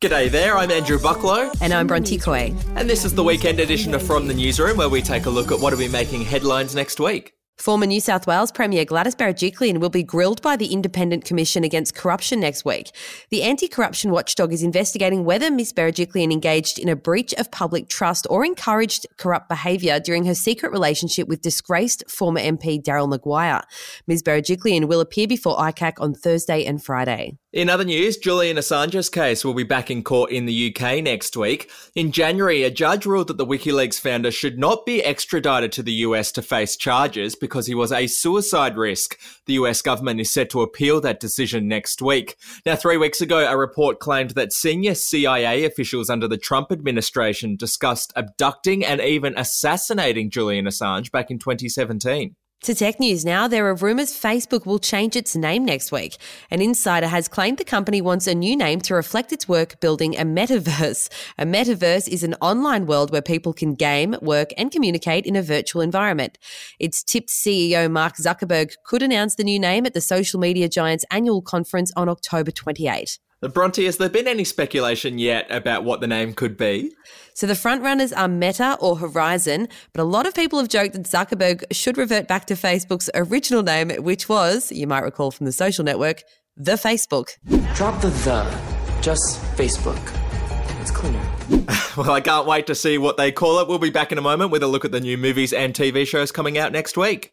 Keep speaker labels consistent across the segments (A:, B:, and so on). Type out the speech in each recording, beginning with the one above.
A: G'day there, I'm Andrew Bucklow.
B: And I'm Bronte Coy.
A: And this is the weekend edition of From the Newsroom, where we take a look at what will be making headlines next week.
B: Former New South Wales Premier Gladys Berejiklian will be grilled by the Independent Commission Against Corruption next week. The anti-corruption watchdog is investigating whether Ms Berejiklian engaged in a breach of public trust or encouraged corrupt behaviour during her secret relationship with disgraced former MP Daryl Maguire. Ms Berejiklian will appear before ICAC on Thursday and Friday.
A: In other news, Julian Assange's case will be back in court in the UK next week. In January, a judge ruled that the WikiLeaks founder should not be extradited to the US to face charges because he was a suicide risk. The US government is set to appeal that decision next week. Now, three weeks ago, a report claimed that senior CIA officials under the Trump administration discussed abducting and even assassinating Julian Assange back in 2017.
B: To tech news now, there are rumours Facebook will change its name next week. An insider has claimed the company wants a new name to reflect its work building a metaverse. A metaverse is an online world where people can game, work, and communicate in a virtual environment. It's tipped CEO Mark Zuckerberg could announce the new name at the social media giant's annual conference on October 28.
A: Bronte, has there been any speculation yet about what the name could be?
B: So the frontrunners are Meta or Horizon, but a lot of people have joked that Zuckerberg should revert back to Facebook's original name, which was, you might recall from the social network, the Facebook.
C: Drop the the, just Facebook. It's cleaner.
A: well, I can't wait to see what they call it. We'll be back in a moment with a look at the new movies and TV shows coming out next week.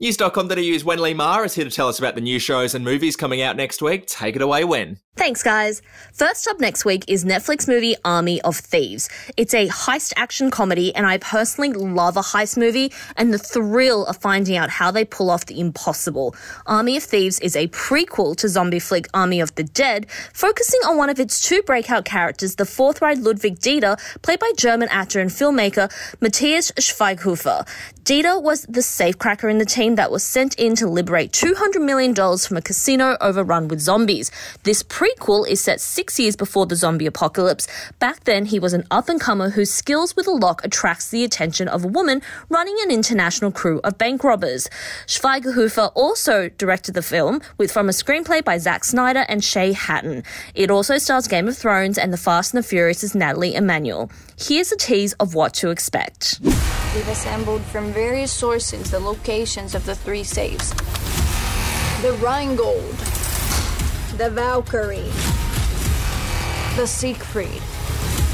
A: News.com.au's Wenlei Ma is here to tell us about the new shows and movies coming out next week. Take it away, Wen.
D: Thanks, guys. First up next week is Netflix movie Army of Thieves. It's a heist action comedy, and I personally love a heist movie and the thrill of finding out how they pull off the impossible. Army of Thieves is a prequel to zombie flick Army of the Dead, focusing on one of its two breakout characters, the forthright Ludwig Dieter, played by German actor and filmmaker Matthias Schweighofer. Dieter was the safecracker in the team that was sent in to liberate $200 million from a casino overrun with zombies. This prequel is set six years before the zombie apocalypse. Back then, he was an up and comer whose skills with a lock attracts the attention of a woman running an international crew of bank robbers. Schweighofer also directed the film with from a screenplay by Zack Snyder and Shay Hatton. It also stars Game of Thrones and The Fast and the Furious' Nathalie Emmanuel. Here's a tease of what to expect.
E: We've assembled from various sources the locations of the three safes. The Rheingold, the Valkyrie, the Siegfried.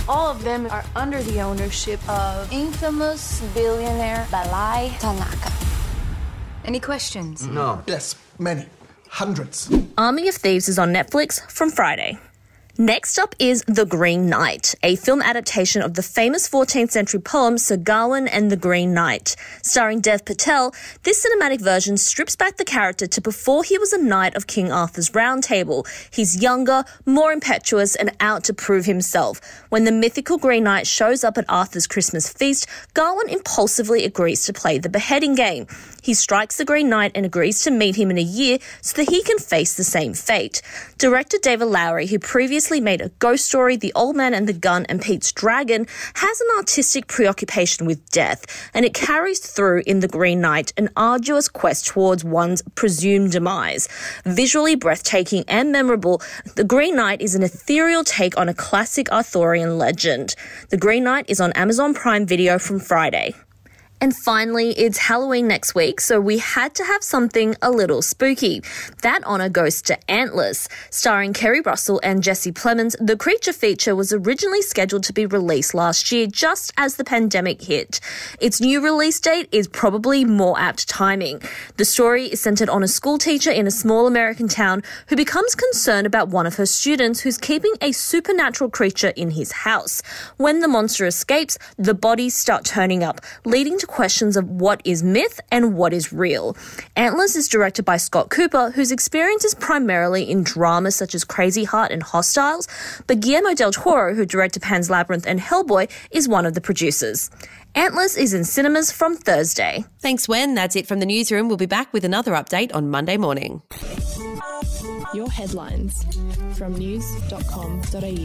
E: All of them are under the ownership of infamous billionaire Bly Tanaka. Any questions?
F: No. Yes, many. Hundreds.
D: Army of Thieves is on Netflix from Friday. Next up is The Green Knight, a film adaptation of the famous 14th century poem Sir Gawain and the Green Knight. Starring Dev Patel, this cinematic version strips back the character to before he was a knight of King Arthur's Round Table. He's younger, more impetuous, and out to prove himself. When the mythical Green Knight shows up at Arthur's Christmas feast, Gawain impulsively agrees to play the beheading game. He strikes the Green Knight and agrees to meet him in a year so that he can face the same fate. Director David Lowery, who previously made a ghost story, The Old Man and the Gun, and Pete's Dragon, has an artistic preoccupation with death, and it carries through in The Green Knight, an arduous quest towards one's presumed demise. Visually breathtaking and memorable, The Green Knight is an ethereal take on a classic Arthurian legend. The Green Knight is on Amazon Prime Video from Friday. And finally, it's Halloween next week, so we had to have something a little spooky. That honour goes to Antlers. Starring Keri Russell and Jesse Plemons, the creature feature was originally scheduled to be released last year just as the pandemic hit. Its new release date is probably more apt timing. The story is centered on a school teacher in a small American town who becomes concerned about one of her students who's keeping a supernatural creature in his house. When the monster escapes, the bodies start turning up, leading to questions of what is myth and what is real. Antlers is directed by Scott Cooper, whose experience is primarily in dramas such as Crazy Heart and Hostiles, but Guillermo del Toro, who directed Pan's Labyrinth and Hellboy, is one of the producers. Antlers is in cinemas from Thursday.
B: Thanks, Wen. That's it from the newsroom. We'll be back with another update on Monday morning.
G: Your headlines from news.com.au.